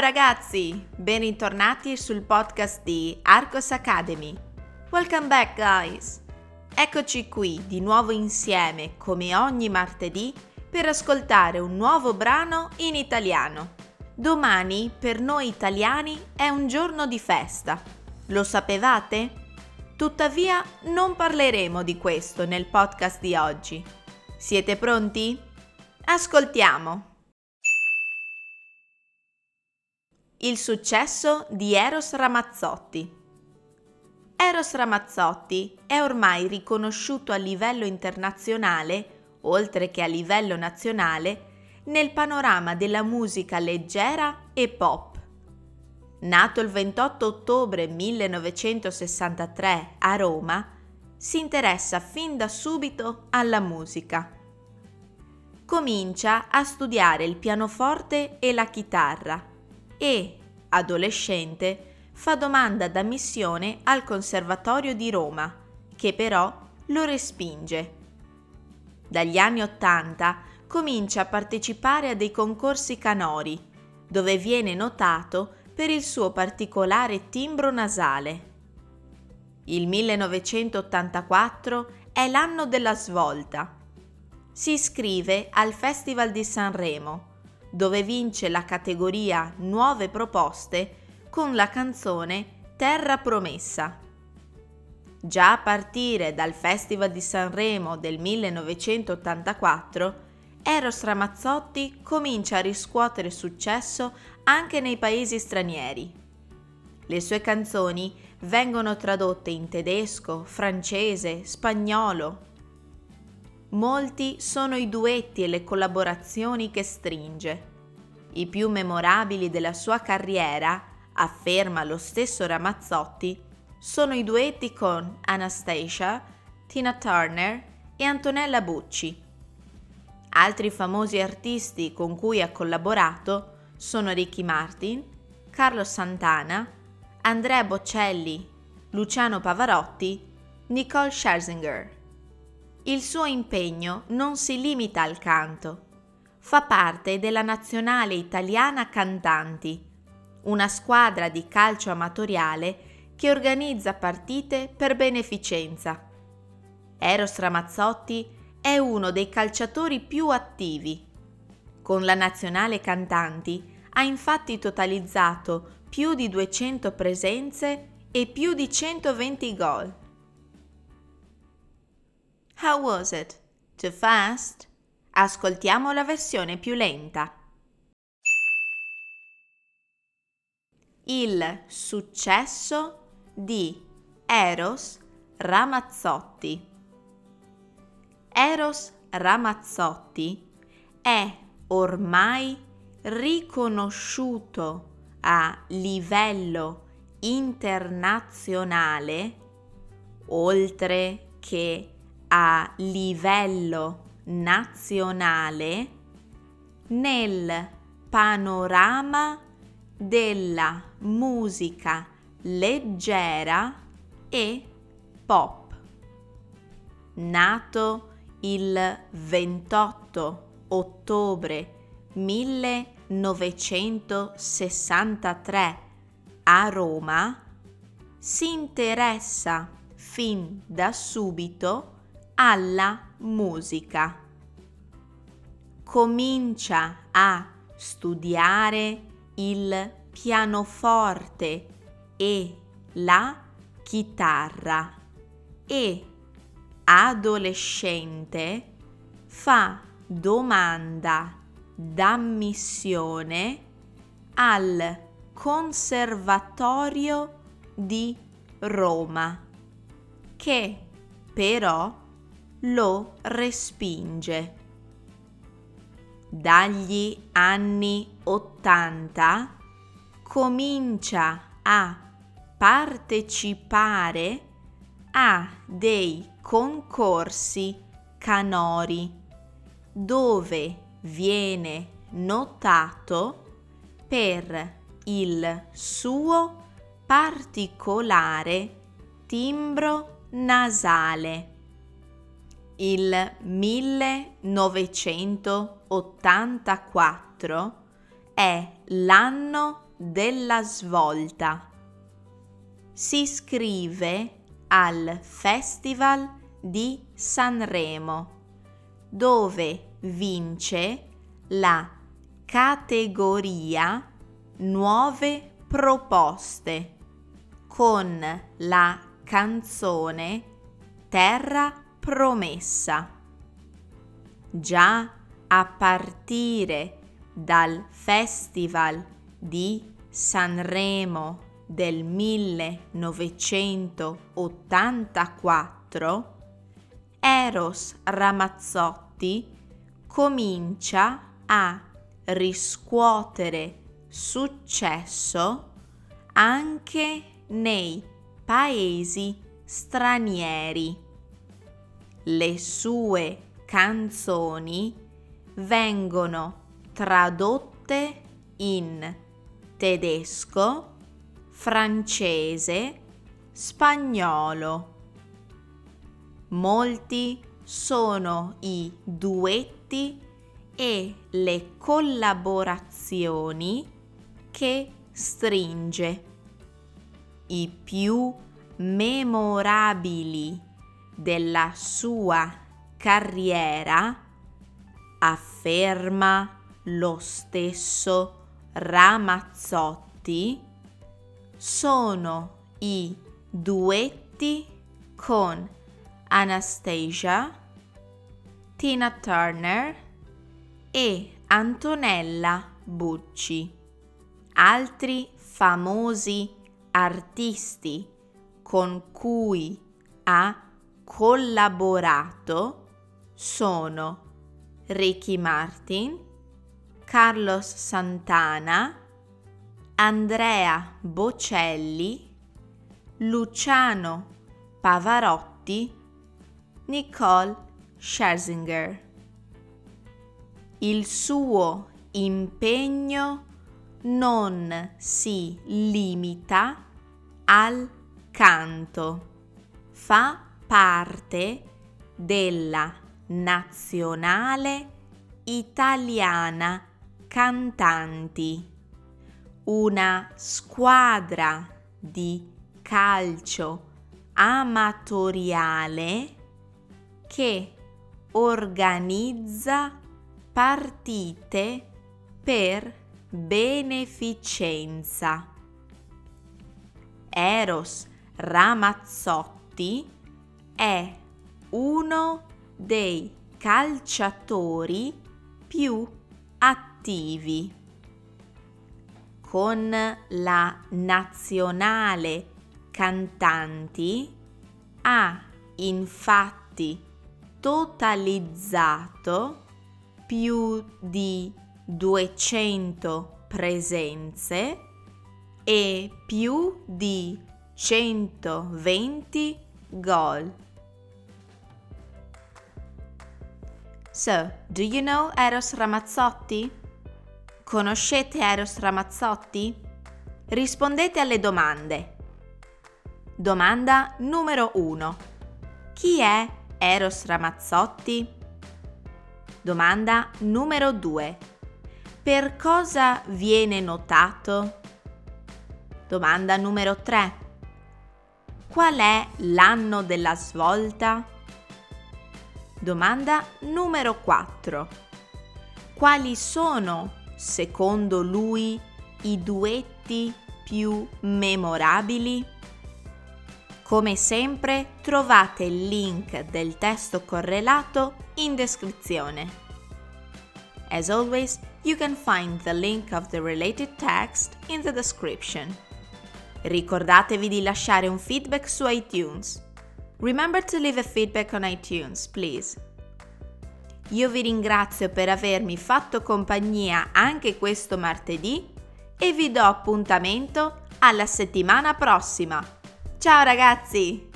ragazzi, ben ritornati sul podcast di Arcos Academy. Welcome back guys! Eccoci qui di nuovo insieme come ogni martedì per ascoltare un nuovo brano in italiano. Domani per noi italiani è un giorno di festa. Lo sapevate? Tuttavia non parleremo di questo nel podcast di oggi. Siete pronti? Ascoltiamo! Il successo di Eros Ramazzotti. Eros Ramazzotti è ormai riconosciuto a livello internazionale, oltre che a livello nazionale, nel panorama della musica leggera e pop. Nato il 28 ottobre 1963 a Roma, si interessa fin da subito alla musica. Comincia a studiare il pianoforte e la chitarra e, adolescente, fa domanda d'ammissione al Conservatorio di Roma, che però lo respinge. Dagli anni Ottanta comincia a partecipare a dei concorsi canori, dove viene notato per il suo particolare timbro nasale. Il 1984 è l'anno della svolta. Si iscrive al Festival di Sanremo dove vince la categoria Nuove proposte con la canzone Terra Promessa. Già a partire dal Festival di Sanremo del 1984, Eros Ramazzotti comincia a riscuotere successo anche nei paesi stranieri. Le sue canzoni vengono tradotte in tedesco, francese, spagnolo, Molti sono i duetti e le collaborazioni che stringe. I più memorabili della sua carriera, afferma lo stesso Ramazzotti, sono i duetti con Anastasia, Tina Turner e Antonella Bucci. Altri famosi artisti con cui ha collaborato sono Ricky Martin, Carlo Santana, Andrea Bocelli, Luciano Pavarotti, Nicole Scherzinger. Il suo impegno non si limita al canto. Fa parte della Nazionale Italiana Cantanti, una squadra di calcio amatoriale che organizza partite per beneficenza. Eros Ramazzotti è uno dei calciatori più attivi. Con la Nazionale Cantanti ha infatti totalizzato più di 200 presenze e più di 120 gol. How was it? Too fast? Ascoltiamo la versione più lenta. Il successo di Eros Ramazzotti. Eros Ramazzotti è ormai riconosciuto a livello internazionale oltre che a livello nazionale nel panorama della musica leggera e pop. Nato il 28 ottobre 1963 a Roma, si interessa fin da subito alla musica. Comincia a studiare il pianoforte e la chitarra e adolescente fa domanda d'ammissione al Conservatorio di Roma che però lo respinge. Dagli anni Ottanta comincia a partecipare a dei concorsi canori dove viene notato per il suo particolare timbro nasale il 1984 è l'anno della svolta. Si iscrive al Festival di Sanremo, dove vince la categoria Nuove proposte con la canzone Terra promessa. Già a partire dal Festival di Sanremo del 1984, Eros Ramazzotti comincia a riscuotere successo anche nei paesi stranieri. Le sue canzoni vengono tradotte in tedesco, francese, spagnolo. Molti sono i duetti e le collaborazioni che stringe. I più memorabili della sua carriera, afferma lo stesso Ramazzotti, sono i duetti con Anastasia, Tina Turner e Antonella Bucci. Altri famosi artisti con cui ha collaborato sono Ricky Martin, Carlos Santana, Andrea Bocelli, Luciano Pavarotti, Nicole Scherzinger. Il suo impegno non si limita al canto, fa parte della nazionale italiana cantanti, una squadra di calcio amatoriale che organizza partite per beneficenza. Eros Ramazzotti è uno dei calciatori più attivi. Con la nazionale cantanti ha infatti totalizzato più di 200 presenze e più di 120 gol. So, do you know Eros Ramazzotti? Conoscete Eros Ramazzotti? Rispondete alle domande. Domanda numero 1. Chi è Eros Ramazzotti? Domanda numero 2. Per cosa viene notato? Domanda numero 3. Qual è l'anno della svolta? Domanda numero 4. Quali sono, secondo lui, i duetti più memorabili? Come sempre trovate il link del testo correlato in descrizione. As always, you can find the link of the related text in the description. Ricordatevi di lasciare un feedback su iTunes. Remember to leave a feedback on iTunes, please. Io vi ringrazio per avermi fatto compagnia anche questo martedì e vi do appuntamento alla settimana prossima. Ciao ragazzi!